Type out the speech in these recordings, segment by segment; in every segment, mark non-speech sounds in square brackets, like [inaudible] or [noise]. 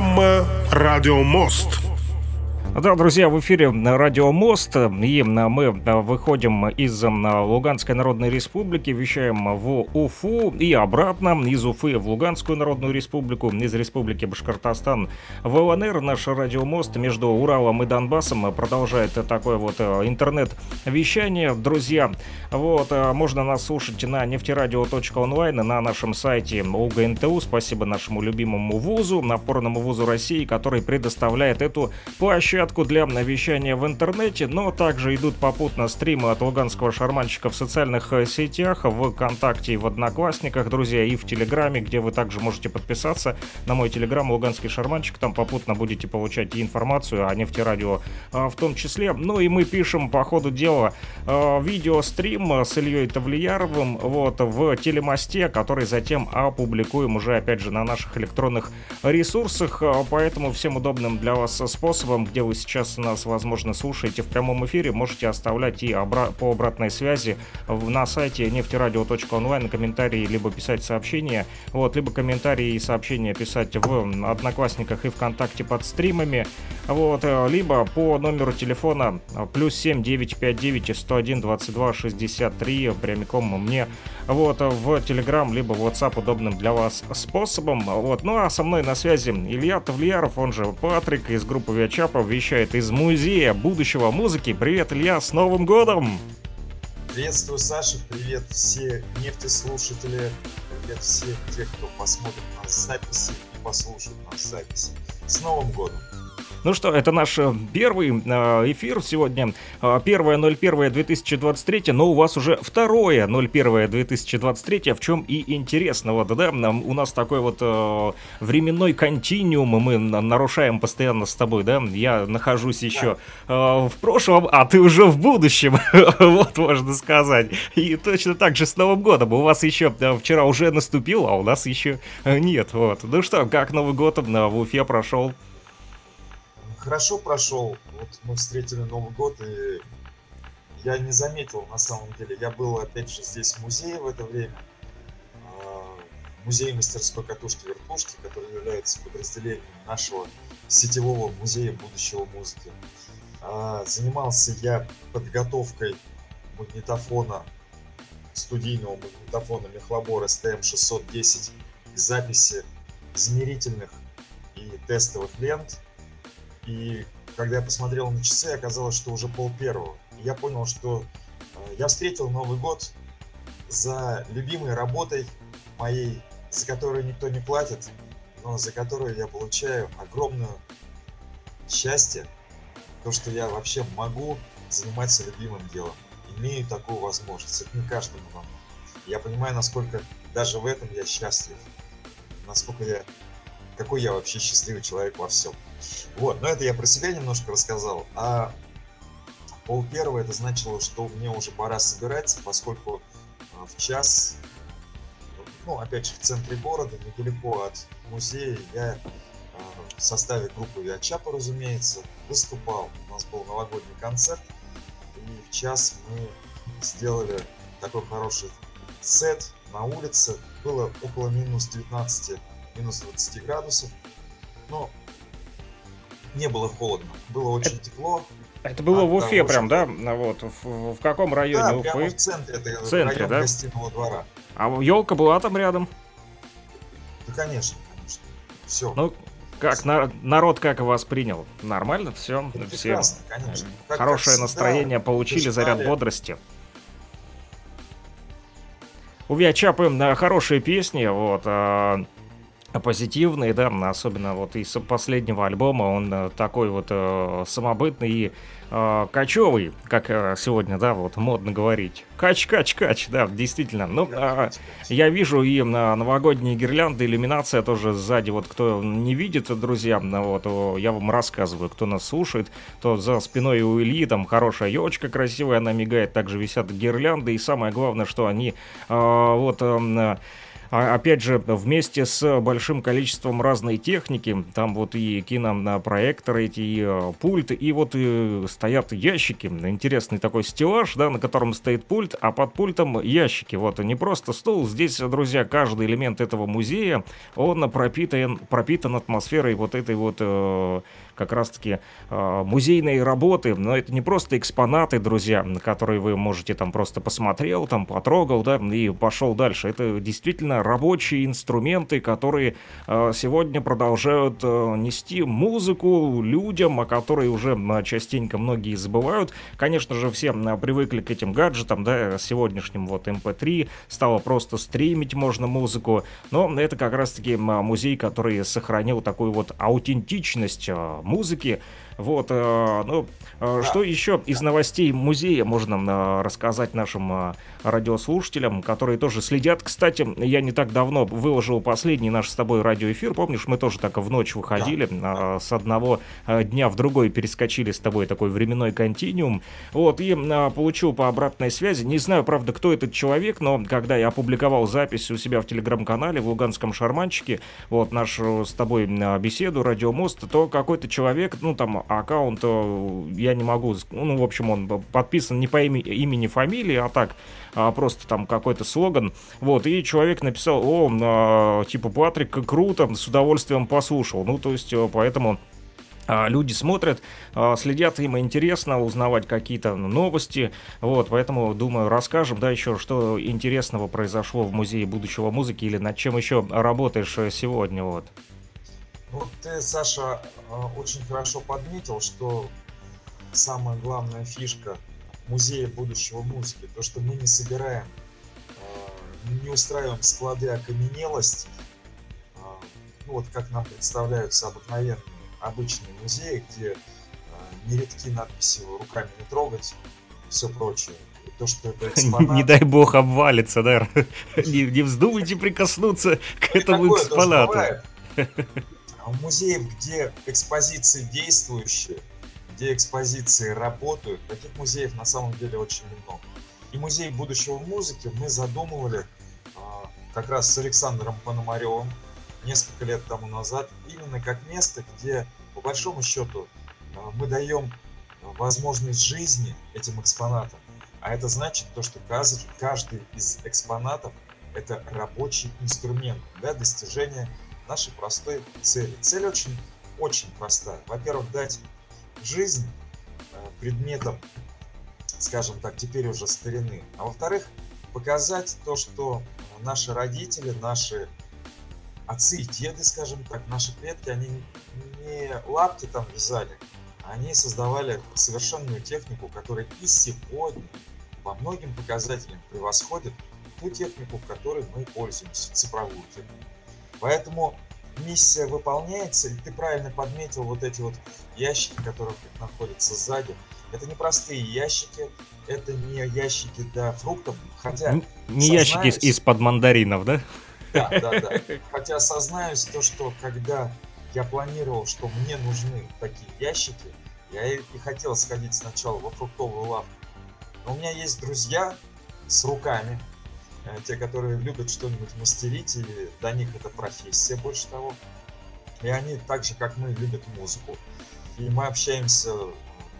Программа «Радио Мост». Да, друзья, в эфире Радио Мост, и мы выходим из Луганской Народной Республики, вещаем в Уфу и обратно, из Уфы в Луганскую Народную Республику, из Республики Башкортостан в ЛНР. Наш Радио Мост между Уралом и Донбассом продолжает такое вот интернет-вещание, друзья. Вот, можно нас слушать на нефтерадио.онлайн, на нашем сайте УГНТУ. Спасибо нашему любимому вузу, напорному вузу России, который предоставляет эту площадку площадку для вещания в интернете, но также идут попутно стримы от луганского шарманщика в социальных э, сетях, в ВКонтакте и в Одноклассниках, друзья, и в Телеграме, где вы также можете подписаться на мой Телеграм «Луганский шарманщик», там попутно будете получать и информацию о нефтерадио а, в том числе. Ну и мы пишем по ходу дела э, видеострим с Ильей Тавлияровым вот, в телемосте, который затем опубликуем уже, опять же, на наших электронных ресурсах, э, поэтому всем удобным для вас способом, где вы вы сейчас нас, возможно, слушаете в прямом эфире, можете оставлять и обра- по обратной связи на сайте нефтерадио.онлайн комментарии, либо писать сообщения, вот, либо комментарии и сообщения писать в Одноклассниках и ВКонтакте под стримами, вот, э, либо по номеру телефона э, плюс 7 959 101 22 63 прямиком мне вот, в Telegram, либо в WhatsApp удобным для вас способом. Вот. Ну а со мной на связи Илья Тавлияров, он же Патрик из группы Виачапа, вещает из Музея будущего музыки. Привет, Илья, с Новым годом! Приветствую, Саша, привет все нефтеслушатели, привет всех тех, кто посмотрит нас записи и послушает нас записи. С Новым годом! Ну что, это наш э, первый э, эфир сегодня. 1.01.2023, э, но у вас уже второе 01.2023, в чем и интересно. Вот, да, у нас такой вот временной континуум мы нарушаем постоянно с тобой, да? Я нахожусь еще в прошлом, а ты уже в будущем, [laughs] вот можно сказать. И точно так же с Новым годом. У вас еще вчера уже наступил, а у нас еще нет. Вот. Ну что, как Новый год в Уфе прошел? Хорошо прошел. Вот мы встретили Новый год, и я не заметил, на самом деле. Я был, опять же, здесь в музее в это время. А, музей мастерской катушки-вертушки, который является подразделением нашего сетевого музея будущего музыки. А, занимался я подготовкой магнитофона, студийного магнитофона Мехлабор STM-610 к записи измерительных и тестовых лент и когда я посмотрел на часы, оказалось, что уже пол первого. И я понял, что э, я встретил Новый год за любимой работой моей, за которую никто не платит, но за которую я получаю огромное счастье, то, что я вообще могу заниматься любимым делом, имею такую возможность. Это не каждому нам. Я понимаю, насколько даже в этом я счастлив, насколько я, какой я вообще счастливый человек во всем. Вот, но это я про себя немножко рассказал. А пол первого это значило, что мне уже пора собираться, поскольку а, в час, ну, опять же, в центре города, недалеко от музея, я а, в составе группы Виачапа, разумеется, выступал. У нас был новогодний концерт, и в час мы сделали такой хороший сет на улице. Было около минус 19, минус 20 градусов. Но не было холодно, было очень это, тепло. Это было а, в Уфе прям, да? Вот, в, в каком районе да, Уфы? прямо в центре, это в центре, район да? гостиного двора. А елка была там рядом? Да, конечно, конечно. Все. Ну, как на, народ как вас принял? Нормально? Все? Это все конечно. Как, хорошее как настроение всегда, получили, заряд бодрости. У Виачапы хорошие песни, вот. А, позитивный, да, особенно вот из последнего альбома, он э, такой вот э, самобытный и э, кочевый, как э, сегодня, да, вот модно говорить. Кач, кач, кач, да, действительно. Ну, э, я вижу и на новогодние гирлянды, иллюминация тоже сзади, вот кто не видит, друзья, вот, я вам рассказываю, кто нас слушает, то за спиной у Ильи там хорошая елочка красивая, она мигает, также висят гирлянды, и самое главное, что они э, вот... Э, опять же, вместе с большим количеством разной техники, там вот и кинопроекторы эти, и э, пульт, и вот и стоят ящики. Интересный такой стеллаж, да, на котором стоит пульт, а под пультом ящики. Вот, не просто стол, здесь, друзья, каждый элемент этого музея, он пропитан, пропитан атмосферой вот этой вот э, как раз-таки э, музейные работы, но это не просто экспонаты, друзья, которые вы можете там просто посмотрел, там потрогал, да, и пошел дальше. Это действительно рабочие инструменты, которые э, сегодня продолжают э, нести музыку людям, о которой уже э, частенько многие забывают. Конечно же, все привыкли к этим гаджетам, да, сегодняшним вот MP3, стало просто стримить можно музыку, но это как раз-таки музей, который сохранил такую вот аутентичность музыки. Вот, э, ну, э, что еще из новостей музея можно э, рассказать нашим радиослушателям, которые тоже следят. Кстати, я не так давно выложил последний наш с тобой радиоэфир. Помнишь, мы тоже так в ночь выходили, да. с одного дня в другой перескочили с тобой такой временной континуум. Вот, и получил по обратной связи. Не знаю, правда, кто этот человек, но когда я опубликовал запись у себя в телеграм-канале в Луганском шарманчике, вот нашу с тобой беседу, радиомост, то какой-то человек, ну, там, аккаунт я не могу, ну, в общем, он подписан не по имени, имени, фамилии, а так, а просто там какой-то слоган, вот, и человек написал, о, а, типа, Патрик, круто, с удовольствием послушал, ну, то есть, э, поэтому а, люди смотрят, следят, им интересно узнавать какие-то новости, вот, поэтому, думаю, расскажем, да, еще, что интересного произошло в Музее будущего музыки или над чем еще работаешь э, сегодня, вот. Вот ты, Саша, а, очень хорошо подметил, что самая главная фишка музея будущего музыки, то, что мы не собираем, а, не устраиваем склады окаменелости, а, ну вот как нам представляются обыкновенные обычные музеи, где нередки надписи руками не трогать, все прочее. И то, что это [laughs] экспонат... Не дай бог обвалится, да? [laughs] Не, не вздумайте прикоснуться к этому экспонату. [laughs] В музеях, где экспозиции действующие, где экспозиции работают, таких музеев на самом деле очень много. И музей будущего музыки мы задумывали а, как раз с Александром Пономаревым несколько лет тому назад, именно как место, где по большому счету а, мы даем возможность жизни этим экспонатам. А это значит то, что каждый из экспонатов это рабочий инструмент для достижения нашей простой цели. Цель очень, очень простая. Во-первых, дать жизнь э, предметам, скажем так, теперь уже старины. А во-вторых, показать то, что наши родители, наши отцы и деды, скажем так, наши предки, они не лапти там вязали, они создавали совершенную технику, которая и сегодня по многим показателям превосходит ту технику, которой мы пользуемся, цифровую технику. Поэтому миссия выполняется, и ты правильно подметил вот эти вот ящики, которые находятся сзади. Это не простые ящики, это не ящики для фруктов, хотя... Не, не ящики из-под мандаринов, да? Да, да, да. [laughs] Хотя сознаюсь то, что когда я планировал, что мне нужны такие ящики, я и хотел сходить сначала во фруктовую лавку. Но у меня есть друзья с руками, те, которые любят что-нибудь мастерить, и для них это профессия больше того. И они так же, как мы, любят музыку. И мы общаемся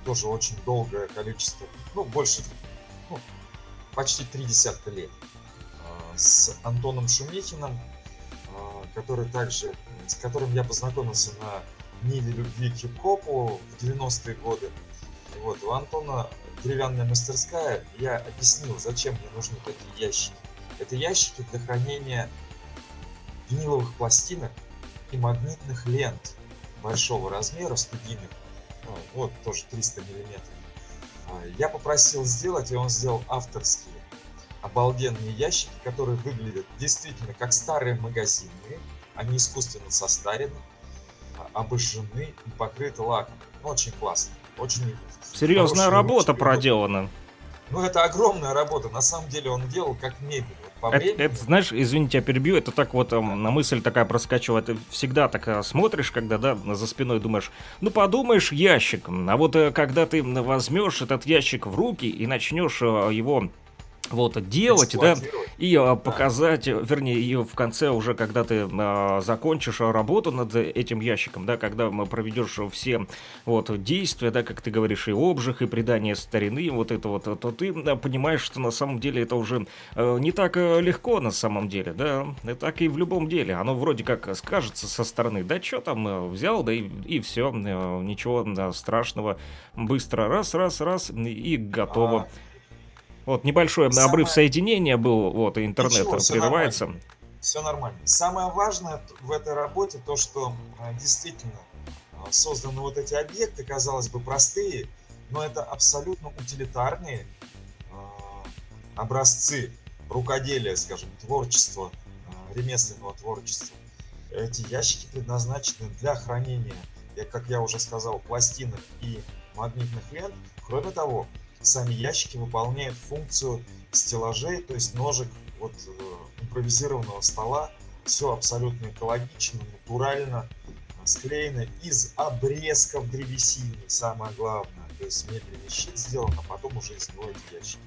тоже очень долгое количество, ну, больше, ну, почти три десятка лет э, с Антоном Шумихиным, э, который также, с которым я познакомился на Ниве любви к хип-хопу в 90-е годы. Вот, у Антона деревянная мастерская, я объяснил, зачем мне нужны такие ящики. Это ящики для хранения виниловых пластинок и магнитных лент большого размера, студийных, ну, вот тоже 300 миллиметров. А, я попросил сделать, и он сделал авторские обалденные ящики, которые выглядят действительно как старые магазинные. они искусственно состарены, а, обожжены и покрыты лаком. Ну, очень классно. Очень Серьезная работа проделана. Ну, это огромная работа. На самом деле он делал как мебель. Это, это, знаешь, извините, я перебью, это так вот да. на мысль такая проскачивает. Ты всегда так э, смотришь, когда, да, за спиной думаешь, ну подумаешь, ящик. А вот э, когда ты возьмешь этот ящик в руки и начнешь э, его вот, делать, да, и а, показать, вернее, ее в конце уже, когда ты а, закончишь работу над этим ящиком, да, когда проведешь все вот действия, да, как ты говоришь, и обжиг, и придание старины, вот это вот, то ты да, понимаешь, что на самом деле это уже а, не так э, легко на самом деле, да, и так и в любом деле, оно вроде как скажется со стороны, да, что там, э, взял, да, и, и все, ничего да, страшного, быстро раз, раз, раз, и готово. А вот небольшой Самое... обрыв соединения был, вот, и интернет Ничего, прерывается. Нормально. Все нормально. Самое важное в этой работе то, что а, действительно а, созданы вот эти объекты, казалось бы, простые, но это абсолютно утилитарные а, образцы рукоделия, скажем, творчества, ремесленного творчества. Эти ящики предназначены для хранения, как я уже сказал, пластинок и магнитных лент. Кроме того, сами ящики выполняют функцию стеллажей, то есть ножек вот э, импровизированного стола. Все абсолютно экологично, натурально склеено из обрезков древесины, самое главное. То есть медленный щит сделан, а потом уже из него эти ящики.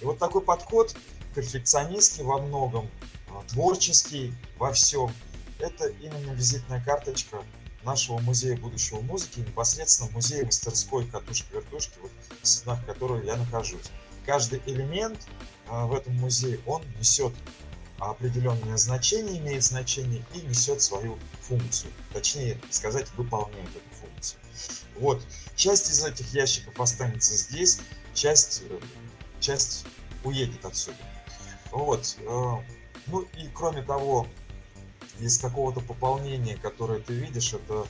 И вот такой подход перфекционистский во многом, а, творческий во всем. Это именно визитная карточка нашего музея будущего музыки, непосредственно музея мастерской катушки-вертушки, вот, в стенах которой я нахожусь. Каждый элемент а, в этом музее, он несет определенное значение, имеет значение и несет свою функцию. Точнее сказать, выполняет эту функцию. Вот, часть из этих ящиков останется здесь, часть, часть уедет отсюда. Вот, э, ну и кроме того, из какого-то пополнения, которое ты видишь, это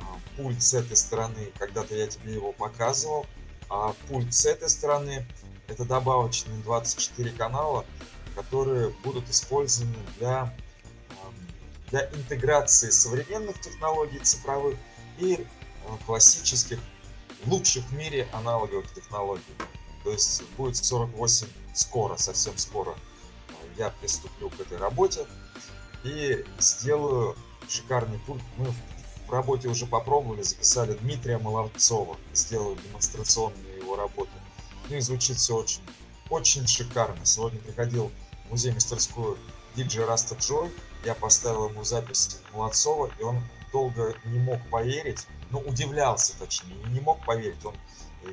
а, пульт с этой стороны, когда-то я тебе его показывал, а пульт с этой стороны это добавочные 24 канала, которые будут использованы для, для интеграции современных технологий цифровых и а, классических, лучших в мире аналоговых технологий. То есть будет 48 скоро, совсем скоро я приступлю к этой работе и сделаю шикарный пульт. Мы в работе уже попробовали, записали Дмитрия Молодцова, сделаю демонстрационную его работу. Ну и звучит все очень, очень шикарно. Сегодня приходил в музей-мастерскую диджей Раста Джой, я поставил ему запись Молодцова, и он долго не мог поверить, ну, удивлялся, точнее, не мог поверить, он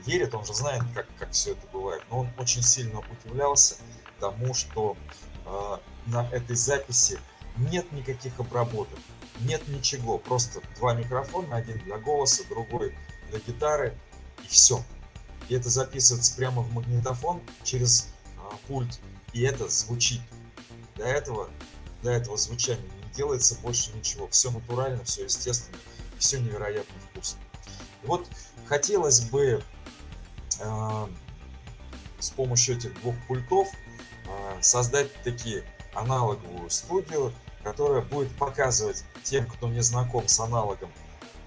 верит, он же знает, как, как все это бывает, но он очень сильно удивлялся тому, что э, на этой записи нет никаких обработок, нет ничего, просто два микрофона, один для голоса, другой для гитары, и все. И это записывается прямо в магнитофон через а, пульт, и это звучит. Для этого, для этого звучания не делается больше ничего. Все натурально, все естественно, все невероятно вкусно. Вот хотелось бы э, с помощью этих двух пультов э, создать такие аналоговую студию, которая будет показывать тем, кто не знаком с аналогом,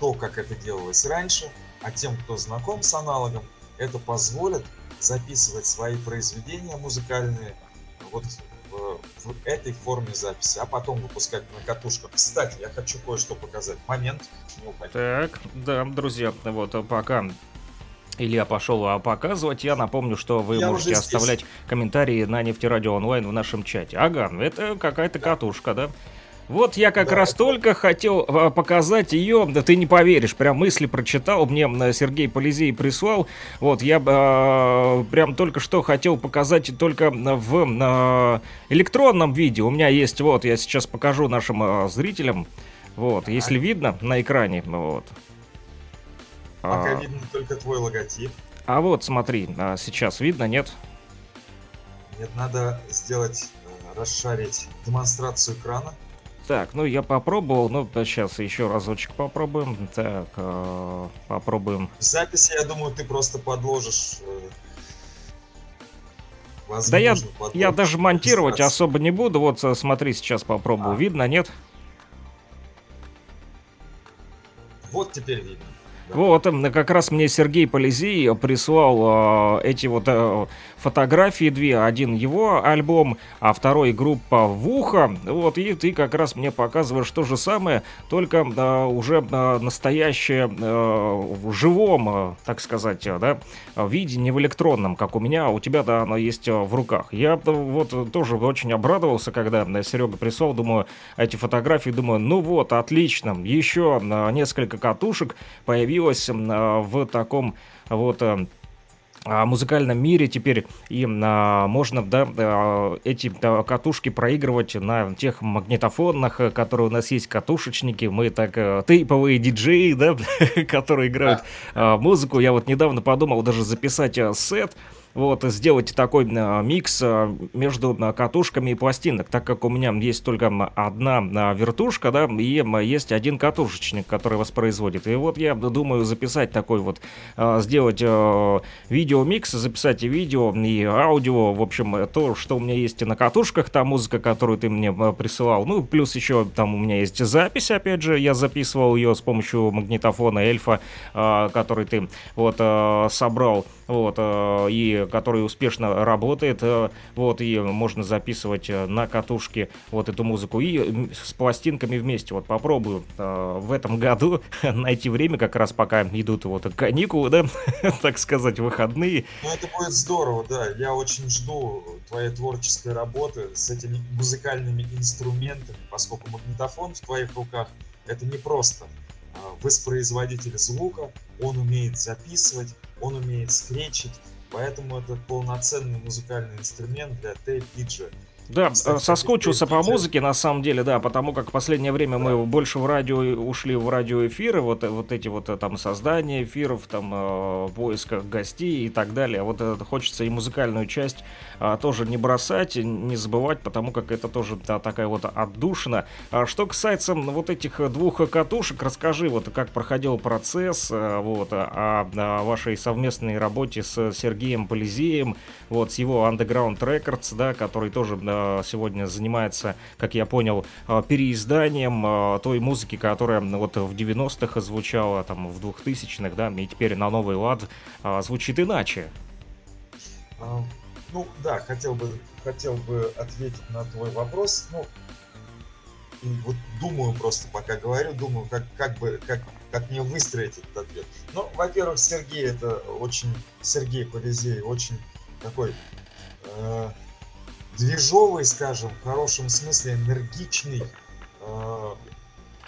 то, как это делалось раньше, а тем, кто знаком с аналогом, это позволит записывать свои произведения музыкальные вот в, в этой форме записи, а потом выпускать на катушках. Кстати, я хочу кое-что показать. Момент, не Так, да, друзья, вот пока Илья пошел а, показывать. Я напомню, что вы я можете оставлять комментарии на нефтерадио онлайн в нашем чате. Ага, это какая-то катушка, да? Вот я как да, раз это... только хотел а, показать ее, да ты не поверишь, прям мысли прочитал, мне Сергей Полизей прислал, вот я э, прям только что хотел показать только в э, электронном виде, у меня есть, вот, я сейчас покажу нашим э, зрителям, вот, если видно на экране, вот, Пока а... видно только твой логотип. А вот смотри, а сейчас видно, нет? Нет, надо сделать, э, расшарить демонстрацию экрана. Так, ну я попробовал, ну сейчас еще разочек попробуем. Так, э, попробуем. В записи, я думаю, ты просто подложишь. Э, возможно, да я, подложишь я даже монтировать особо не буду. Вот смотри, сейчас попробую. А. Видно, нет? Вот теперь видно. Вот, как раз мне Сергей Полизей прислал э, эти вот э, фотографии две. Один его альбом, а второй группа «Вуха». Вот, и ты как раз мне показываешь то же самое, только э, уже э, настоящее э, в живом, э, так сказать, да, виде, не в электронном, как у меня, а у тебя, да, оно есть в руках. Я вот тоже очень обрадовался, когда э, Серега прислал, думаю, эти фотографии, думаю, ну вот, отлично, еще несколько катушек появилось в таком вот э, музыкальном мире теперь и а, можно да, а, эти а, катушки проигрывать на тех магнитофонах, которые у нас есть катушечники. Мы так а, тейповые диджеи, да, [laughs] которые играют а, музыку. Я вот недавно подумал даже записать а, сет вот, сделать такой а, микс а, между а, катушками и пластинок, так как у меня есть только одна вертушка, да, и есть один катушечник, который воспроизводит. И вот я думаю записать такой вот, сделать видеомикс, записать и видео, и аудио, в общем, то, что у меня есть на катушках, та музыка, которую ты мне присылал, ну, плюс еще там у меня есть запись, опять же, я записывал ее с помощью магнитофона Эльфа, который ты вот собрал, вот, и который успешно работает, э, вот, и можно записывать э, на катушке вот эту музыку, и с пластинками вместе, вот, попробую э, в этом году [laughs] найти время, как раз пока идут вот каникулы, да, [laughs] так сказать, выходные. Ну, это будет здорово, да, я очень жду твоей творческой работы с этими музыкальными инструментами, поскольку магнитофон в твоих руках это не просто воспроизводитель звука, он умеет записывать, он умеет скречить, Поэтому это полноценный музыкальный инструмент для тейп-диджа. Да, Кстати, соскучился по музыке, на самом деле, да, потому как в последнее время мы больше в радио ушли в радиоэфиры, вот, вот эти вот там создания эфиров, там э, поисках гостей и так далее. Вот это хочется и музыкальную часть а, тоже не бросать, не забывать, потому как это тоже да, такая вот отдушина. А что касается вот этих двух катушек, расскажи, вот как проходил процесс а, вот, о, о вашей совместной работе с Сергеем Полизеем, вот, с его Underground Records, да, который тоже да, сегодня занимается, как я понял, а, переизданием а, той музыки, которая вот в 90-х звучала, там, в 2000-х, да, и теперь на новый лад звучит иначе. Ну да, хотел бы, хотел бы ответить на твой вопрос. Ну, вот думаю просто, пока говорю, думаю, как, как бы, как, как мне выстроить этот ответ. Ну, во-первых, Сергей это очень, Сергей Полизей очень такой э, движовый, скажем, в хорошем смысле энергичный э,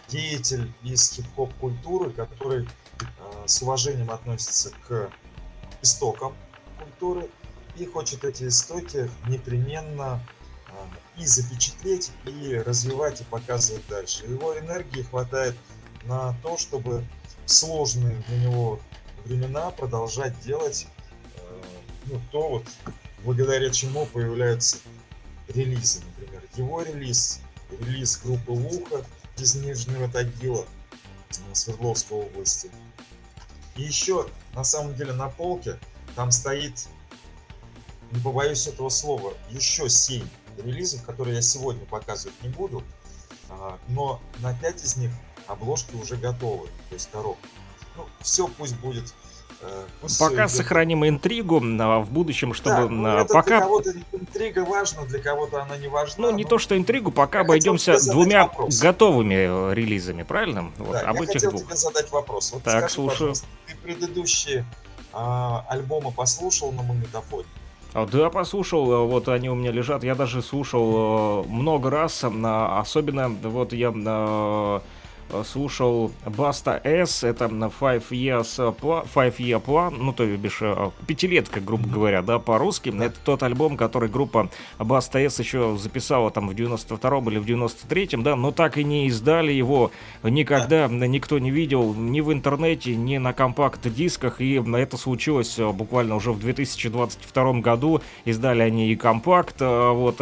деятель из хип-хоп культуры, который э, с уважением относится к истокам культуры, и хочет эти истоки непременно а, и запечатлеть, и развивать, и показывать дальше. Его энергии хватает на то, чтобы в сложные для него времена продолжать делать э, ну, то, вот, благодаря чему появляются релизы, например. Его релиз, релиз группы Луха из Нижнего Тагила, э, Свердловской области. И еще, на самом деле, на полке там стоит не побоюсь этого слова, еще 7 релизов, которые я сегодня показывать не буду, а, но на 5 из них обложки уже готовы, то есть коробка. Ну, все пусть будет пока сохраним интригу а в будущем, чтобы да, ну, это пока... Для кого-то интрига важна, для кого-то она не важна. Ну, не то, что интригу, пока обойдемся двумя вопрос. готовыми э, релизами, правильно? Вот, да, об я хотел двух. тебе задать вопрос. Вот так, скажи, слушаю. Ты предыдущие а, альбомы послушал на магнитофоне? А, да, послушал, э, вот они у меня лежат, я даже слушал э, много раз, особенно вот я э, слушал Баста S, это Five Years Five Year Plan, ну то бишь пятилетка, грубо говоря, да, по-русски. Это тот альбом, который группа Баста S еще записала там в 92-м или в 93-м, да, но так и не издали его. Никогда, никто не видел ни в интернете, ни на компакт-дисках, и это случилось буквально уже в 2022 году. Издали они и компакт, вот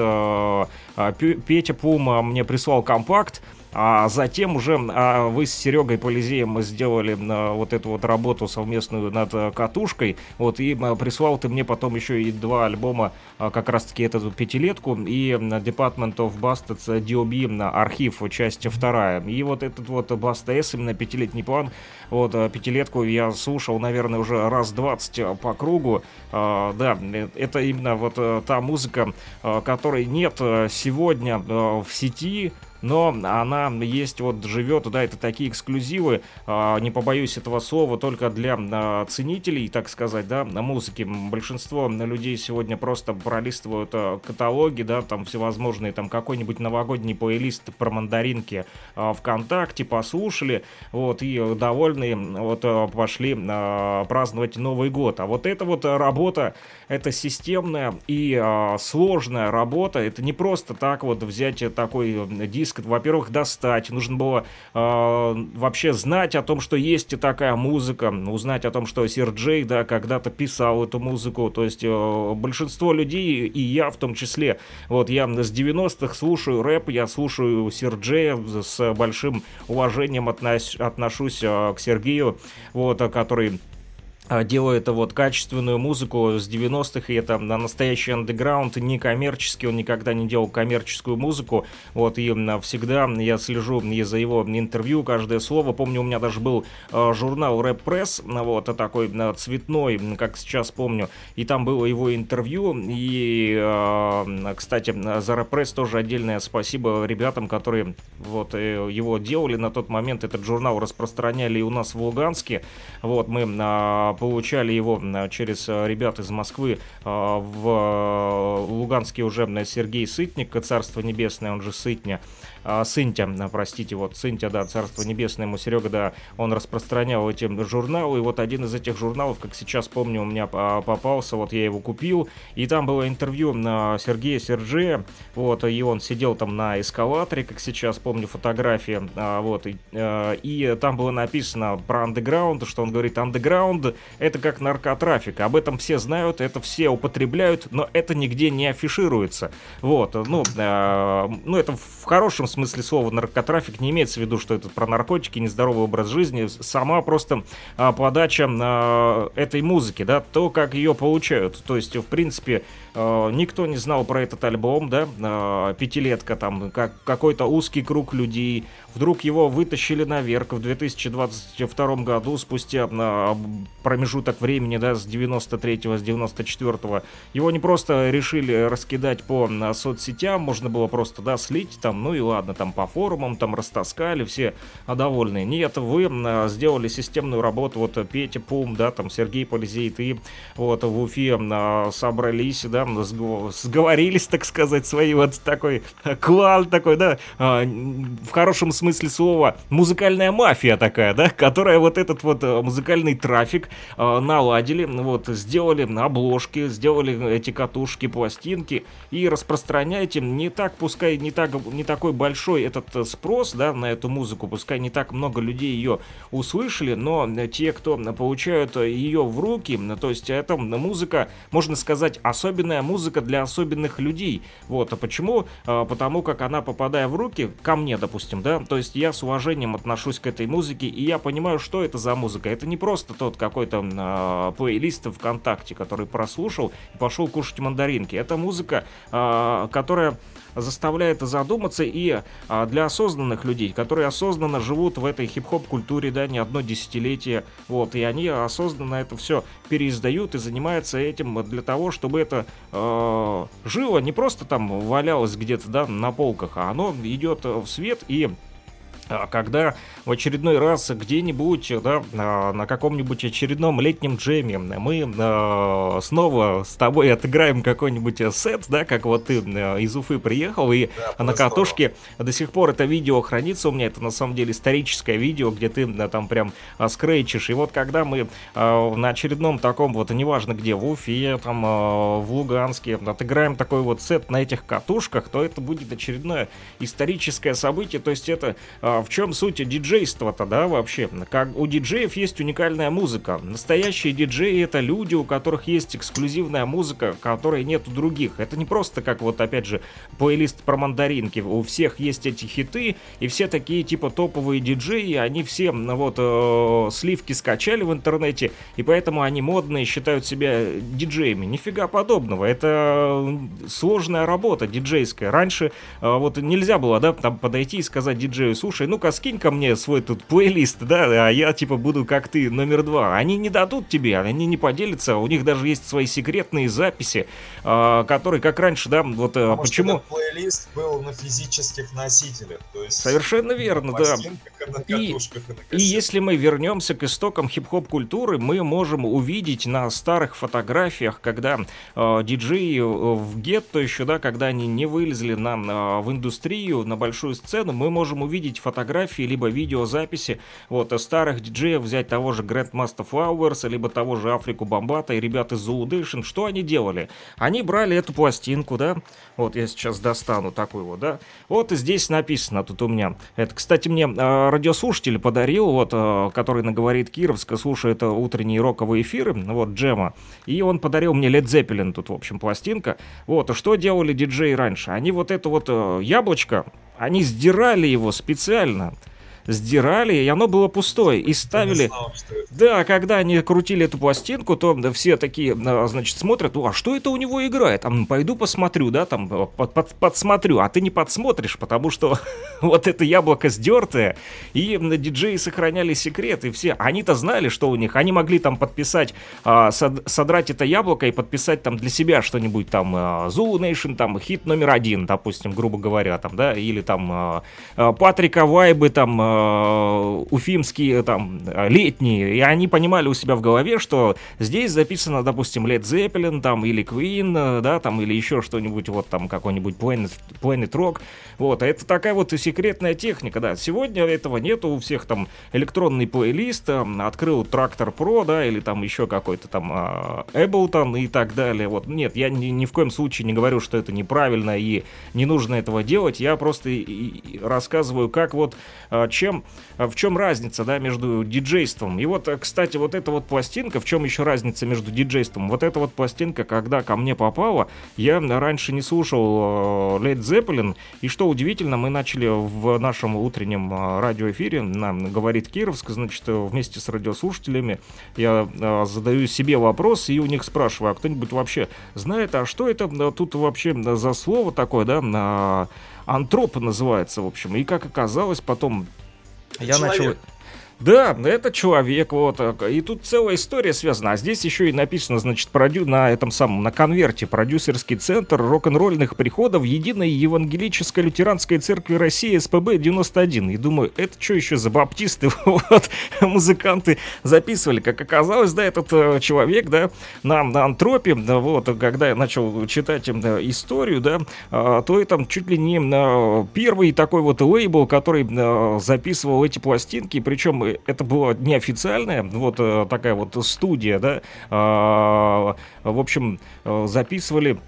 Петя Пума мне прислал компакт, А затем уже а, вы с Серегой Полизеем сделали а, вот эту вот работу совместную над а, катушкой. Вот, и а, прислал ты мне потом еще и два альбома, а, как раз-таки эту пятилетку и Department of Bastards DOB архив, часть вторая. И вот этот вот Basta S, именно пятилетний план, вот пятилетку я слушал, наверное, уже раз 20 по кругу. А, да, это именно вот та музыка, которой нет сегодня в сети, но она есть, вот живет, да, это такие эксклюзивы, э, не побоюсь этого слова, только для э, ценителей, так сказать, да, на музыке. Большинство людей сегодня просто пролистывают э, каталоги, да, там всевозможные, там какой-нибудь новогодний плейлист про мандаринки ВКонтакте, послушали, вот, и довольные, вот, пошли праздновать Новый год. А вот эта вот работа, это системная и сложная работа, это не просто так вот взять такой диск диск, во-первых, достать, нужно было э, вообще знать о том, что есть и такая музыка, узнать о том, что Сир Джей, да, когда-то писал эту музыку, то есть э, большинство людей, и я в том числе, вот я с 90-х слушаю рэп, я слушаю Сир Джея, с большим уважением относ, отношусь э, к Сергею, вот, который а, делает вот качественную музыку с 90-х, и это на настоящий андеграунд, не коммерческий, он никогда не делал коммерческую музыку, вот, и всегда я слежу и за его интервью, каждое слово, помню, у меня даже был э, журнал Рэп Пресс, вот, такой э, цветной, как сейчас помню, и там было его интервью, и, кстати, за Рэп Пресс тоже отдельное спасибо ребятам, которые вот э, его делали. На тот момент, этот журнал распространяли и у нас в Луганске, вот, мы э, получали его через э, ребят из Москвы э, в э, Луганске уже Сергей Сытник, Царство Небесное, он же Сытня, а, Сынтя, простите, вот Сынтя, да, Царство Небесное, ему Серега, да, он распространял эти журналы, и вот один из этих журналов, как сейчас помню, у меня попался, вот я его купил, и там было интервью на Сергея Серджея, вот, и он сидел там на эскалаторе, как сейчас помню фотографии, а, вот, и, э, и там было написано про андеграунд, что он говорит, андеграунд это как наркотрафик, об этом все знают, это все употребляют, но это нигде не афишируется, вот, ну, ну это в хорошем смысле смысле слова наркотрафик не имеется в виду, что это про наркотики, нездоровый образ жизни. Сама просто а, подача а, этой музыки, да, то, как ее получают. То есть, в принципе, а, никто не знал про этот альбом, да, а, пятилетка, там, как, какой-то узкий круг людей. Вдруг его вытащили наверх в 2022 году, спустя а, промежуток времени, да, с 93 с 94 -го. Его не просто решили раскидать по соцсетям, можно было просто, да, слить там, ну и ладно ладно, там по форумам там растаскали, все довольны. Нет, вы а, сделали системную работу, вот Петя Пум, да, там Сергей Полизей, ты вот в Уфе а, собрались, да, сговорились, так сказать, свои вот такой клан такой, да, а, в хорошем смысле слова, музыкальная мафия такая, да, которая вот этот вот музыкальный трафик наладили, вот, сделали обложки, сделали эти катушки, пластинки и распространяйте не так, пускай не так, не такой большой большой этот э, спрос, да, на эту музыку, пускай не так много людей ее услышали, но э, те, кто получают э, ее в руки, то есть это музыка, можно сказать, особенная музыка для особенных людей. Вот, а почему? А, потому как она, попадая в руки, ко мне, допустим, да, то есть я с уважением отношусь к этой музыке, и я понимаю, что это за музыка. Это не просто тот какой-то э, плейлист ВКонтакте, который прослушал и пошел кушать мандаринки. Это музыка, э, которая заставляет задуматься и а, для осознанных людей, которые осознанно живут в этой хип-хоп культуре, да, не одно десятилетие, вот, и они осознанно это все переиздают и занимаются этим для того, чтобы это э, жило, не просто там валялось где-то, да, на полках, а оно идет в свет и а когда в очередной раз где-нибудь, да, на каком-нибудь очередном летнем джеме мы э, снова с тобой отыграем какой-нибудь сет, да, как вот ты из Уфы приехал, и да, на катушке до сих пор это видео хранится. У меня, это на самом деле историческое видео, где ты да, там прям скрейчишь, и вот когда мы э, на очередном таком вот, неважно где, в Уфе, там, э, в Луганске, отыграем такой вот сет на этих катушках, то это будет очередное историческое событие, то есть это э, а, в чем суть диджейства-то, да, вообще? Как у диджеев есть уникальная музыка. Настоящие диджеи это люди, у которых есть эксклюзивная музыка, которой нет у других. Это не просто как вот, опять же, плейлист про мандаринки. У всех есть эти хиты, и все такие типа топовые диджеи, они все вот э, сливки скачали в интернете, и поэтому они модные, считают себя диджеями. Нифига подобного. Это сложная работа диджейская. Раньше э, вот нельзя было, да, там подойти и сказать диджею, слушай, ну-ка скинь ко мне свой тут плейлист, да, а я типа буду как ты номер два. Они не дадут тебе, они не поделятся, у них даже есть свои секретные записи, э, которые, как раньше, да, вот э, почему... Плейлист был на физических носителях, то есть Совершенно верно, да. и И- и если мы вернемся к истокам хип-хоп культуры, мы можем увидеть на старых фотографиях, когда э, диджеи э, в гетто еще, да, когда они не вылезли на, э, в индустрию, на большую сцену, мы можем увидеть фотографии либо видеозаписи вот старых диджеев, взять того же Grandmaster Flowers, либо того же Африку Бомбата и ребят из Zoolation. Что они делали? Они брали эту пластинку, да, вот я сейчас достану такую вот, да, вот здесь написано тут у меня. Это, кстати, мне э, радиослушатель подарил, вот, э, который на говорит Кировска, слушает э, утренние роковые эфиры, вот, Джема, и он подарил мне Led Zeppelin, тут, в общем, пластинка. Вот, что делали диджеи раньше? Они вот это вот э, яблочко, они сдирали его специально, сдирали, и оно было пустое, и ставили... знал. Да, когда они крутили эту пластинку, то да, все такие, а, значит, смотрят, «О, а что это у него играет? А, пойду посмотрю, да, там, э, под- под- подсмотрю. А ты не подсмотришь, потому что [laughs] вот это яблоко сдертое, и м, диджеи сохраняли секрет, и все, они-то знали, что у них, они могли там подписать, а, сод- содрать это яблоко и подписать там для себя что-нибудь там, а, Zulu Nation, там, хит номер один, допустим, грубо говоря, там, да, или там а, а, Патрика Вайбы, там, а, уфимские, там, а, летние, и они понимали у себя в голове, что здесь записано, допустим, Led Zeppelin, там, или Queen, э, да, там, или еще что-нибудь, вот там, какой-нибудь Planet, Planet Rock, вот, а это такая вот и секретная техника, да, сегодня этого нету, у всех там электронный плейлист, э, открыл Трактор Pro, да, или там еще какой-то там Ableton и так далее, вот, нет, я ни, ни в коем случае не говорю, что это неправильно и не нужно этого делать, я просто и- и рассказываю, как вот, чем, а, в чем разница, да, между диджейством, и вот, э, кстати, вот эта вот пластинка, в чем еще разница между диджейством, вот эта вот пластинка, когда ко мне попала, я раньше не слушал э, Led Zeppelin, и что удивительно, мы начали в нашем утреннем э, радиоэфире, нам говорит Кировск, значит, вместе с радиослушателями, я задаю себе вопрос и у них спрашиваю, а кто-нибудь вообще знает, а что это тут вообще за слово такое, да, антроп называется, в общем, и как оказалось, потом я Человек. начал... Да, это человек, вот. э, И тут целая история связана. А здесь еще и написано, значит, продю... на этом самом, на конверте, продюсерский центр рок-н-ролльных приходов Единой Евангелической Лютеранской Церкви России СПБ-91. И думаю, это что еще за баптисты, [laughs] вот, музыканты записывали. Как оказалось, да, этот э, человек, да, на, на антропе, да, вот, когда я начал читать им, да, историю, да, а, то это чуть ли не первый такой вот лейбл, который записывал эти пластинки, причем э, это было неофициальная, вот э, такая вот студия, да, а, в общем, э, записывали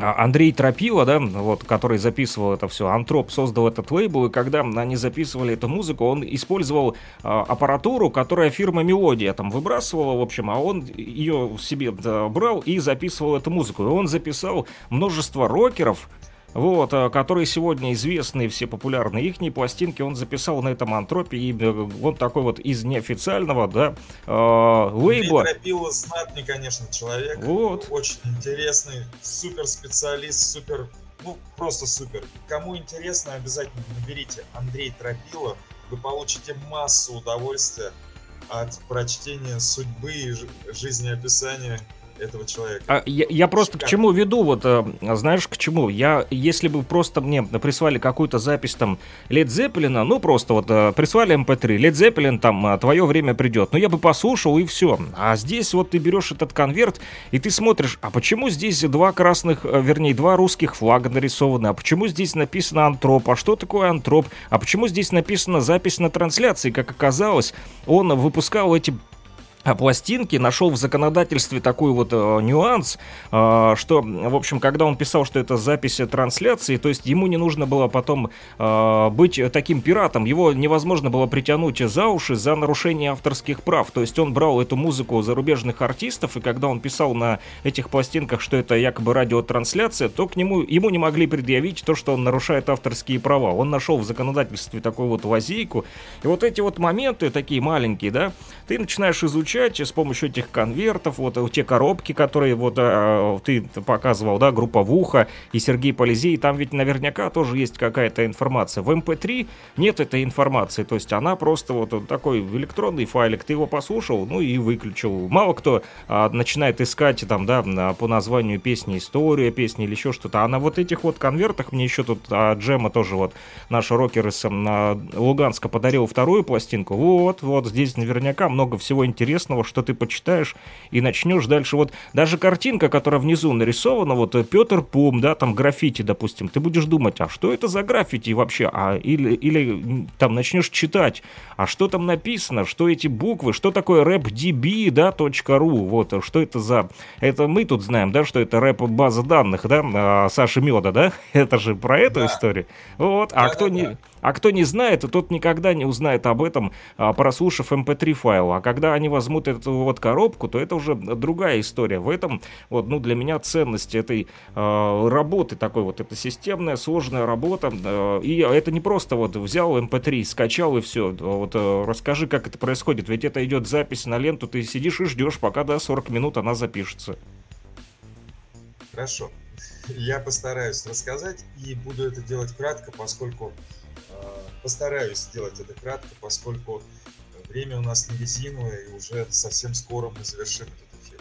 а, Андрей Тропила, да, вот, который записывал это все, Антроп создал этот лейбл, и когда они записывали эту музыку, он использовал а, аппаратуру, которая фирма Мелодия там выбрасывала, в общем, а он ее себе да, брал и записывал эту музыку. И он записал множество рокеров, вот, а, которые сегодня известные, все популярные ихние пластинки, он записал на этом антропе, и э, вот такой вот из неофициального, да, э, лейбла. Тропила знатный, конечно, человек. Вот. Очень интересный, супер специалист, супер, ну, просто супер. Кому интересно, обязательно наберите Андрей Тропила. Вы получите массу удовольствия от прочтения судьбы и жи- жизнеописания этого человека. А я, я просто к чему веду, вот, э, знаешь, к чему? Я, если бы просто мне прислали какую-то запись там Led Zeppelin, ну просто вот э, прислали MP3, Led Zeppelin там э, твое время придет, ну я бы послушал и все. А здесь вот ты берешь этот конверт и ты смотришь, а почему здесь два красных, вернее, два русских флага нарисованы, а почему здесь написано антроп, а что такое антроп, а почему здесь написано запись на трансляции, как оказалось, он выпускал эти пластинки, нашел в законодательстве такой вот э, нюанс, э, что, в общем, когда он писал, что это запись трансляции, то есть ему не нужно было потом э, быть таким пиратом, его невозможно было притянуть за уши за нарушение авторских прав, то есть он брал эту музыку зарубежных артистов, и когда он писал на этих пластинках, что это якобы радиотрансляция, то к нему, ему не могли предъявить то, что он нарушает авторские права. Он нашел в законодательстве такую вот лазейку, и вот эти вот моменты такие маленькие, да, ты начинаешь изучать изучать с помощью этих конвертов, вот те коробки, которые вот э, ты показывал, да, группа Вуха и Сергей Полизей, там ведь наверняка тоже есть какая-то информация. В MP3 эм нет этой информации, то есть она просто вот такой электронный файлик, ты его послушал, ну и выключил. Мало кто а, начинает искать там, да, по названию песни история песни или еще что-то, а на вот этих вот конвертах мне еще тут а, Джема тоже вот наш рокер из а, Луганска подарил вторую пластинку, вот, вот здесь наверняка много всего интересного интересного, что ты почитаешь и начнешь дальше. Вот даже картинка, которая внизу нарисована, вот э, Петр Пум, да, там граффити, допустим, ты будешь думать, а что это за граффити вообще? А, или, или там начнешь читать, а что там написано, что эти буквы, что такое рэп.db, да, .ру, вот, что это за... Это мы тут знаем, да, что это рэп-база данных, да, а, Саши Меда, да? [laughs] Это же про эту да. историю. Вот, а да, кто да, не... Да. А кто не знает, тот никогда не узнает об этом, а, прослушав mp3 эм файл. А когда они возьмут эту вот коробку, то это уже другая история. В этом вот, ну, для меня ценность этой э, работы такой вот, это системная, сложная работа. Э, и это не просто вот взял mp3, эм скачал и все. Вот э, расскажи, как это происходит. Ведь это идет запись на ленту, ты сидишь и ждешь, пока до 40 минут она запишется. Хорошо. Я постараюсь рассказать и буду это делать кратко, поскольку Постараюсь сделать это кратко, поскольку время у нас не резиновое, и уже совсем скоро мы завершим этот эфир.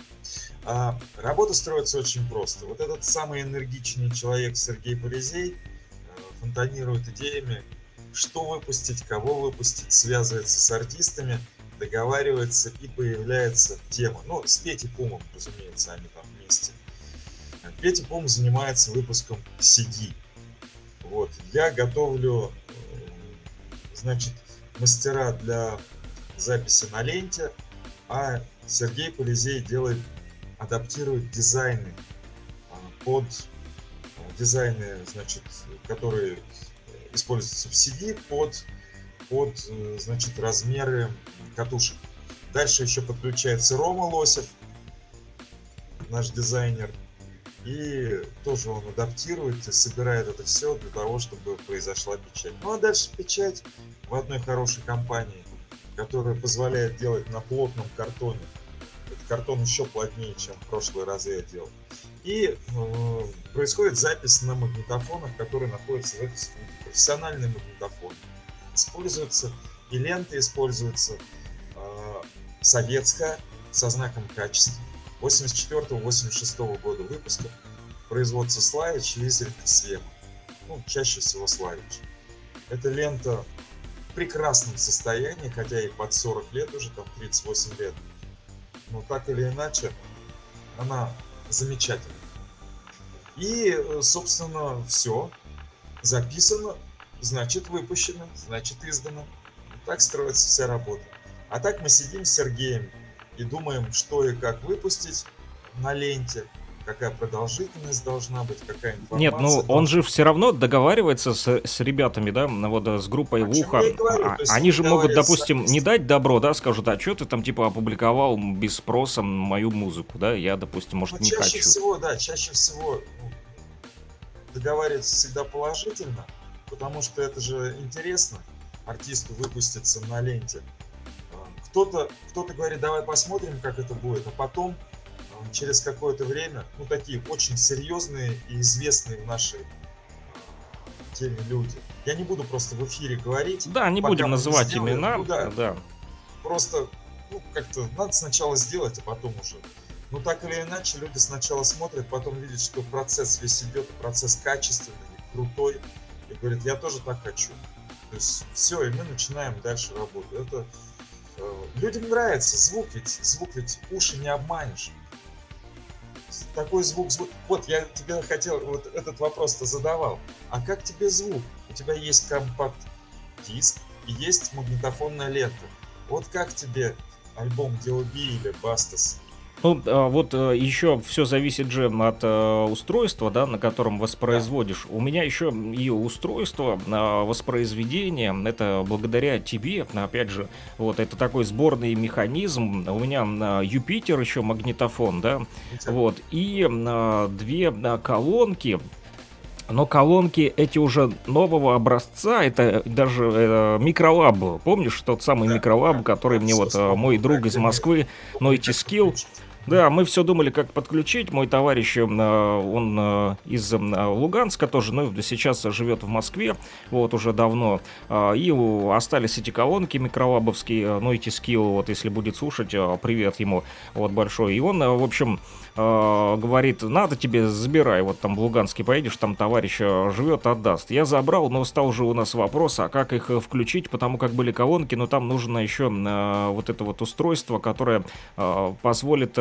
А, работа строится очень просто. Вот этот самый энергичный человек Сергей Полизей э, фонтанирует идеями, что выпустить, кого выпустить, связывается с артистами, договаривается и появляется тема. Ну, с Петей Пумом, разумеется, они там вместе. Петя Пум занимается выпуском CD. Вот. Я готовлю значит, мастера для записи на ленте, а Сергей Полизей делает, адаптирует дизайны а, под а, дизайны, значит, которые используются в CD под, под значит, размеры катушек. Дальше еще подключается Рома Лосев, наш дизайнер, и тоже он адаптирует и собирает это все для того, чтобы произошла печать. Ну а дальше печать в одной хорошей компании, которая позволяет делать на плотном картоне. Этот картон еще плотнее, чем в прошлые разы я делал. И э, происходит запись на магнитофонах, которые находятся в этой студии. Профессиональный магнитофон. Используется и лента используется э, советская со знаком качества 84-86 года выпуска производства Славич, Лизель и Свема. Ну, чаще всего Славич. Эта лента в прекрасном состоянии, хотя и под 40 лет уже, там 38 лет. Но так или иначе, она замечательна. И, собственно, все. Записано, значит выпущено, значит издано. Так строится вся работа. А так мы сидим с Сергеем и думаем, что и как выпустить на ленте, какая продолжительность должна быть, какая информация. Нет, ну он же все равно договаривается с, с ребятами, да, вот с группой а Вуха. Говорю, а, они же могут, допустим, не дать добро, да, скажут, а что ты там типа опубликовал без спроса мою музыку, да, я, допустим, может, ну, не чаще хочу. Чаще всего, да, чаще всего ну, договариваться всегда положительно, потому что это же интересно артисту выпуститься на ленте кто-то кто говорит, давай посмотрим, как это будет, а потом э, через какое-то время, ну, такие очень серьезные и известные в нашей э, теме люди. Я не буду просто в эфире говорить. Да, не будем называть не имена. Ну, да, да. Просто, ну, как-то надо сначала сделать, а потом уже. Ну, так или иначе, люди сначала смотрят, потом видят, что процесс весь идет, процесс качественный, крутой, и говорят, я тоже так хочу. То есть все, и мы начинаем дальше работу. Это людям нравится звук, ведь звук ведь уши не обманешь. Такой звук, звук. Вот я тебе хотел, вот этот вопрос-то задавал. А как тебе звук? У тебя есть компакт-диск и есть магнитофонная лента. Вот как тебе альбом DLB или Бастас. Ну, а, вот э, еще все зависит же от э, устройства, да, на котором воспроизводишь. У меня еще и устройство а, воспроизведения, это благодаря тебе, опять же, вот это такой сборный механизм. У меня Юпитер еще магнитофон, да, вот, и две колонки, но колонки эти уже нового образца, это даже э, микролаб. Помнишь тот самый микролаб, который мне вот э, мой друг из Москвы, Нойти Скилл, да, мы все думали, как подключить. Мой товарищ, э, он э, из э, Луганска тоже, но сейчас живет в Москве, вот уже давно. И остались эти колонки микролабовские, Нойти Скилл, вот если будет слушать, привет ему, вот большой. И он, в общем, говорит, надо тебе, забирай, вот там в Луганске поедешь, там товарищ живет, отдаст. Я забрал, но стал уже у нас вопрос, а как их включить, потому как были колонки, но там нужно еще вот это вот устройство, которое позволит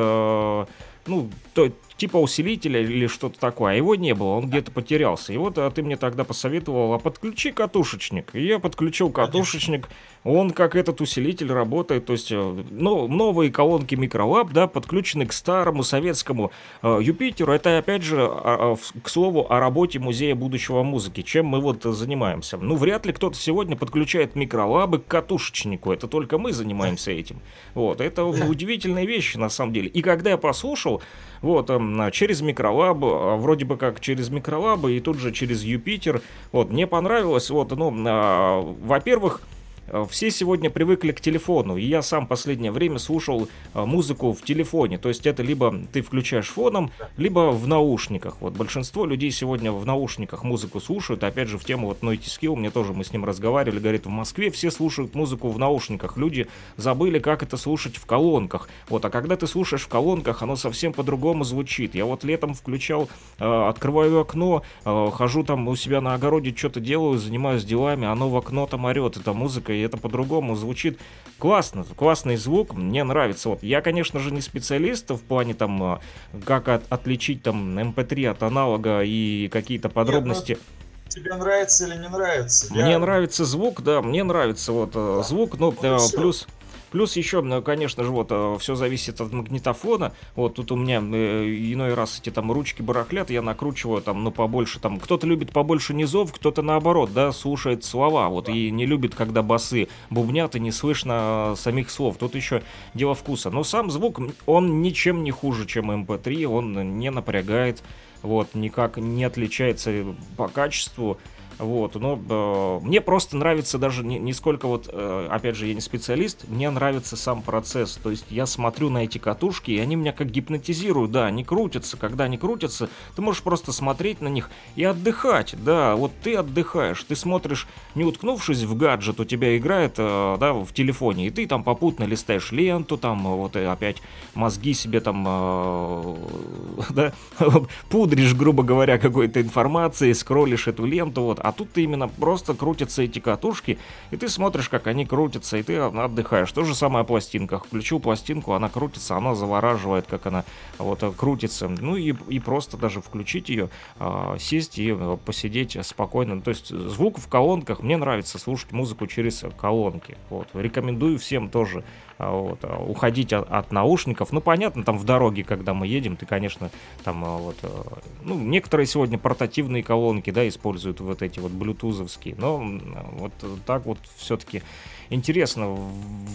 ну, то, типа усилителя или что-то такое, а его не было, он где-то потерялся. И вот а ты мне тогда посоветовал, а подключи катушечник. И я подключил катушечник, он как этот усилитель работает, то есть э, ну, новые колонки микролаб, да, подключены к старому советскому э, Юпитеру. Это опять же, а, а, к слову, о работе Музея будущего музыки, чем мы вот занимаемся. Ну, вряд ли кто-то сегодня подключает микролабы к катушечнику, это только мы занимаемся этим. Вот, это удивительные вещи на самом деле. И когда я послушал, вот, эм, через микролаб, а, вроде бы как через микролабы и тут же через Юпитер, вот, мне понравилось, вот, ну, а, во-первых, Э, все сегодня привыкли к телефону, и я сам последнее время слушал э, музыку в телефоне. То есть это либо ты включаешь фоном, либо в наушниках. Вот большинство людей сегодня в наушниках музыку слушают. Опять же, в тему вот Noity Skill, мне тоже мы с ним разговаривали, говорит, в Москве все слушают музыку в наушниках. Люди забыли, как это слушать в колонках. Вот, а когда ты слушаешь в колонках, оно совсем по-другому звучит. Я вот летом включал, э, открываю окно, хожу там у себя на огороде, что-то делаю, занимаюсь делами, оно в окно там орет, эта музыка, и это по-другому звучит классно, классный звук, мне нравится. Вот я, конечно же, не специалист в плане там, а, как от, отличить там MP3 эм от аналога и какие-то подробности. Нет, ну, тебе нравится или не нравится? Мне я... нравится звук, да, мне нравится вот э, да. звук, но ну, плюс Плюс еще, ну, конечно же, вот э, все зависит от магнитофона. Вот тут у меня э, иной раз эти там ручки барахлят, я накручиваю там, ну, побольше там. Кто-то любит побольше низов, кто-то наоборот, да, слушает слова, вот, и не любит, когда басы бубнят и не слышно самих слов. Тут еще дело вкуса. Но сам звук, он ничем не хуже, чем MP3, эм он не напрягает, вот, никак не отличается по качеству. Вот, но э, мне просто нравится даже не, не сколько вот, э, опять же, я не специалист, мне нравится сам процесс. То есть я смотрю на эти катушки, и они меня как гипнотизируют, да, они крутятся. Когда они крутятся, ты можешь просто смотреть на них и отдыхать, да, вот ты отдыхаешь, ты смотришь, не уткнувшись в гаджет, у тебя играет, э, да, в телефоне, и ты там попутно листаешь ленту, там, вот и опять мозги себе там, э, [laughs] да, [laughs] пудришь, грубо говоря, какой-то информацией, скроллишь эту ленту, вот, а тут ты именно просто крутятся эти катушки, и ты смотришь, как они крутятся, и ты отдыхаешь. То же самое о пластинках. Включил пластинку, она крутится, она завораживает, как она вот крутится. Ну и, и просто даже включить ее, э, сесть и э, посидеть спокойно. То есть звук в колонках, мне нравится слушать музыку через колонки. Вот. Рекомендую всем тоже а, вот, а, уходить от, от наушников. Ну, понятно, там в дороге, когда мы едем, ты, конечно, там а, вот, ну, некоторые сегодня портативные колонки, да, используют вот эти вот блютузовские, но вот так вот все-таки интересно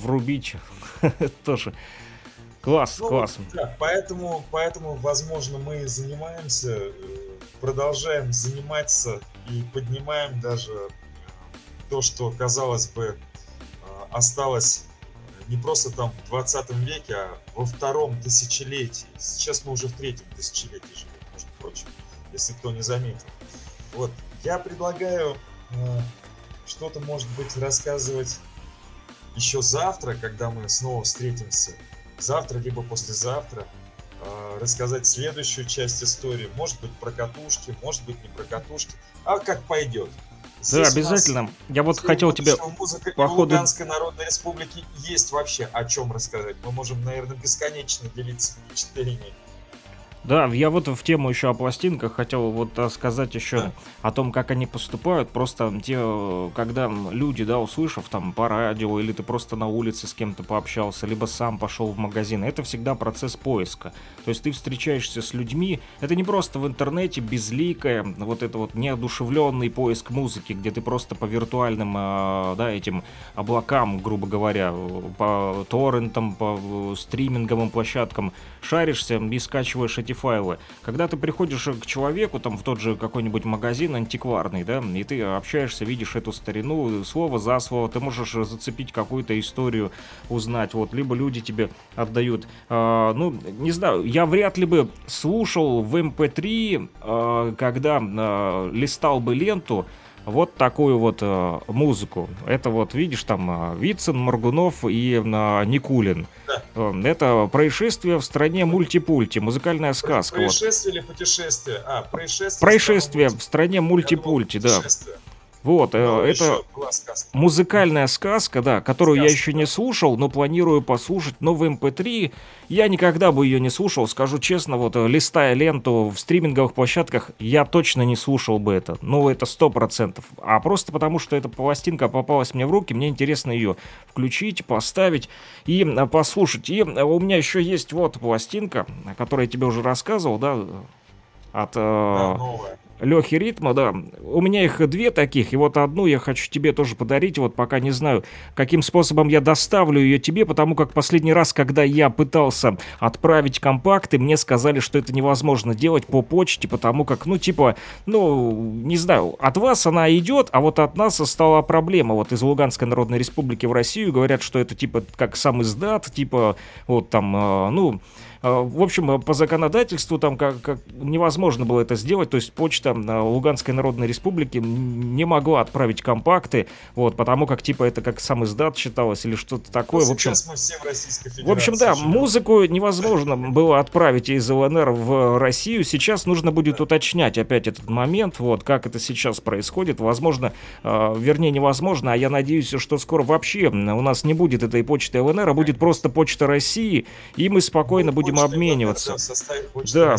врубить [laughs] тоже. Класс, ну, класс. Да, поэтому, поэтому, возможно, мы занимаемся, э, продолжаем заниматься и поднимаем даже то, что, казалось бы, осталось не просто там в 20 веке, а во втором тысячелетии. Сейчас мы уже в третьем тысячелетии живем, между прочим, если кто не заметил. Вот, я предлагаю э, что-то, может быть, рассказывать еще завтра, когда мы снова встретимся. Завтра, либо послезавтра. Э, рассказать следующую часть истории. Может быть, про катушки, может быть, не про катушки. А как пойдет. Здесь да, обязательно. Я вот хотел тебе музыка по ходу... Луганской Народной Республики есть вообще о чем рассказать. Мы можем, наверное, бесконечно делиться впечатлениями. Да, я вот в тему еще о пластинках хотел вот сказать еще о том, как они поступают. Просто те, когда люди, да, услышав там по радио, или ты просто на улице с кем-то пообщался, либо сам пошел в магазин, это всегда процесс поиска. То есть ты встречаешься с людьми, это не просто в интернете безликое, вот это вот неодушевленный поиск музыки, где ты просто по виртуальным, э, да, этим облакам, грубо говоря, по торрентам, по э, стриминговым площадкам шаришься и скачиваешь эти файлы. Когда ты приходишь к человеку, там, в тот же какой-нибудь магазин антикварный, да, и ты общаешься, видишь эту старину, слово за слово, ты можешь зацепить какую-то историю, узнать, вот, либо люди тебе отдают. Э, ну, не знаю, я вряд ли бы слушал в MP3, эм э, когда э, листал бы ленту, вот такую вот э, музыку. Это вот, видишь, там э, Вицин, Моргунов и Никулин. Да. Э, это происшествие в стране мультипульти, музыкальная сказка. Происшествие вот. или путешествие? А, происшествие. Происшествие в стране мультипульти, да. Вот, ну, это музыкальная сказка, да, которую сказка, я еще не слушал, но планирую послушать. Но в MP3 эм я никогда бы ее не слушал, скажу честно, вот э, листая ленту в стриминговых площадках, я точно не слушал бы это. Ну, это сто процентов. А просто потому, что эта пластинка попалась мне в руки, мне интересно ее включить, поставить и послушать. И у меня еще есть вот пластинка, о которой я тебе уже рассказывал, да, от... Да, новая. Лехи Ритма, да. У меня их две таких, и вот одну я хочу тебе тоже подарить, вот пока не знаю, каким способом я доставлю ее тебе, потому как последний раз, когда я пытался отправить компакты, мне сказали, что это невозможно делать по почте, потому как, ну, типа, ну, не знаю, от вас она идет, а вот от нас стала проблема. Вот из Луганской Народной Республики в Россию говорят, что это, типа, как сам издат, типа, вот там, э, ну, в общем, по законодательству там как, как невозможно было это сделать, то есть почта а, Луганской Народной Республики не могла отправить компакты, вот, потому как типа это как сам издат считалось или что-то такое. Ну, в общем, мы все в Российской Федерации. В общем, да, живем. музыку невозможно было отправить из ЛНР в Россию. Сейчас нужно будет да. уточнять опять этот момент, вот, как это сейчас происходит. Возможно, э, вернее, невозможно, а я надеюсь, что скоро вообще у нас не будет этой почты ЛНР, а будет просто почта России, и мы спокойно будем будем обмениваться. Да.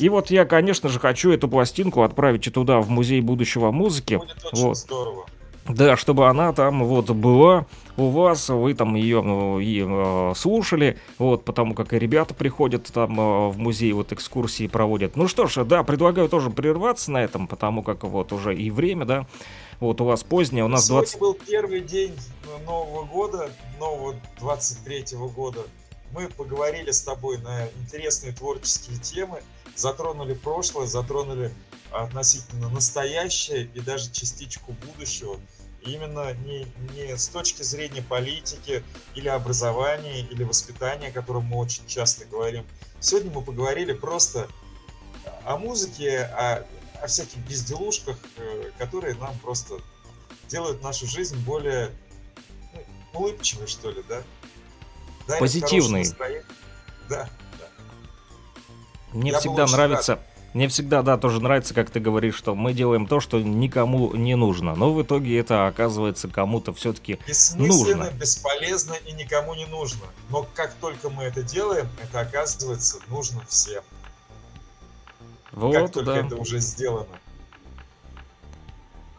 И вот я, конечно же, хочу эту пластинку отправить туда, в музей будущего музыки. Будет очень вот. здорово. Да, чтобы она там вот была у вас, вы там ее ну, и э, слушали, вот, потому как и ребята приходят там э, в музей, вот экскурсии проводят. Ну что ж, да, предлагаю тоже прерваться на этом, потому как вот уже и время, да, вот у вас позднее, у нас Сегодня 20... был первый день Нового года, нового 23 -го года. Мы поговорили с тобой на интересные творческие темы, затронули прошлое, затронули относительно настоящее и даже частичку будущего. Именно не, не с точки зрения политики или образования, или воспитания, о котором мы очень часто говорим. Сегодня мы поговорили просто о музыке, о, о всяких безделушках, э, которые нам просто делают нашу жизнь более ну, улыбчивой, что ли, да? Позитивный. Да, да. Мне Я всегда нравится... Рад. Мне всегда, да, тоже нравится, как ты говоришь, что мы делаем то, что никому не нужно. Но в итоге это оказывается кому-то все-таки нужно. бесполезно и никому не нужно. Но как только мы это делаем, это оказывается нужно всем. Вот, как только да. это уже сделано.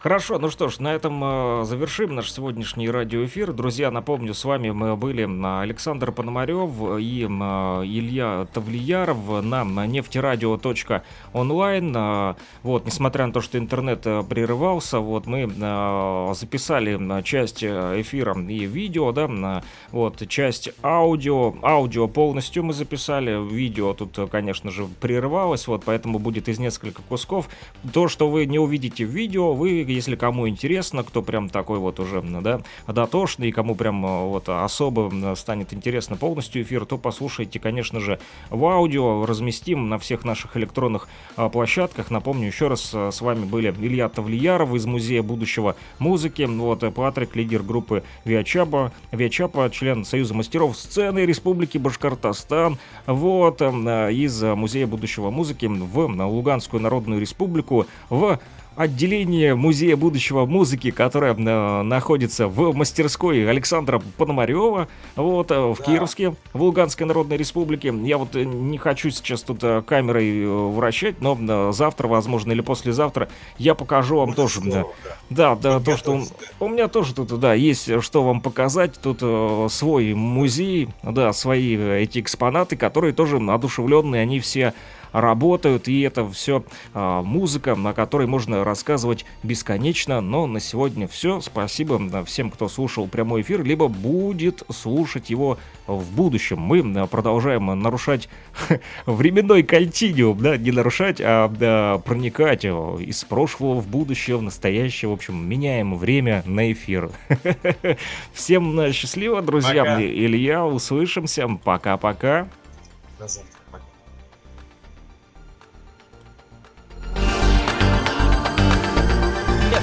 Хорошо, ну что ж, на этом э, завершим наш сегодняшний радиоэфир. Друзья, напомню, с вами мы были Александр Пономарев и э, Илья Тавлияров на, нефтерадио.онлайн. Э, вот, несмотря на то, что интернет прерывался, вот мы записали часть эфира и видео, да, вот, часть аудио. Аудио полностью мы записали, видео тут, конечно же, прерывалось, вот, поэтому будет из нескольких кусков. То, что вы не увидите в видео, вы если кому интересно, кто прям такой вот уже, да, дотошный, кому прям э, вот особо станет интересно полностью эфир, то послушайте, конечно же, в аудио, разместим на всех наших электронных а, площадках. Напомню еще раз, э, с вами были Илья Тавлияров из Музея будущего музыки, вот, э, Патрик, лидер группы Виачапа, Виачапа, член Союза мастеров сцены Республики Башкортостан, вот, из Музея будущего музыки в Луганскую Народную Республику в отделение Музея будущего музыки, которое э, находится в мастерской Александра Пономарева, вот, э, в Да. Кировске, в Луганской Народной Республике. Я вот э, не хочу сейчас тут э, камерой вращать, но завтра, возможно, или послезавтра я покажу вам Будет тоже. здорово, да. Да, да, то, что тоже, у меня тоже тут, да, есть что вам показать. Тут э, свой музей, да, свои эти экспонаты, которые тоже одушевленные, они все работают, и это все музыка, на которой можно рассказывать бесконечно. Но на сегодня все. Спасибо всем, кто слушал прямой эфир, либо будет слушать его в будущем. Мы э, продолжаем нарушать [laughs] временной континуум, да, не нарушать, а да, проникать э, из прошлого в будущее, в настоящее. В общем, меняем время на эфир. [laughs] Всем э, счастливо, друзья. Пока. Илья, услышимся. Пока-пока. До завтра.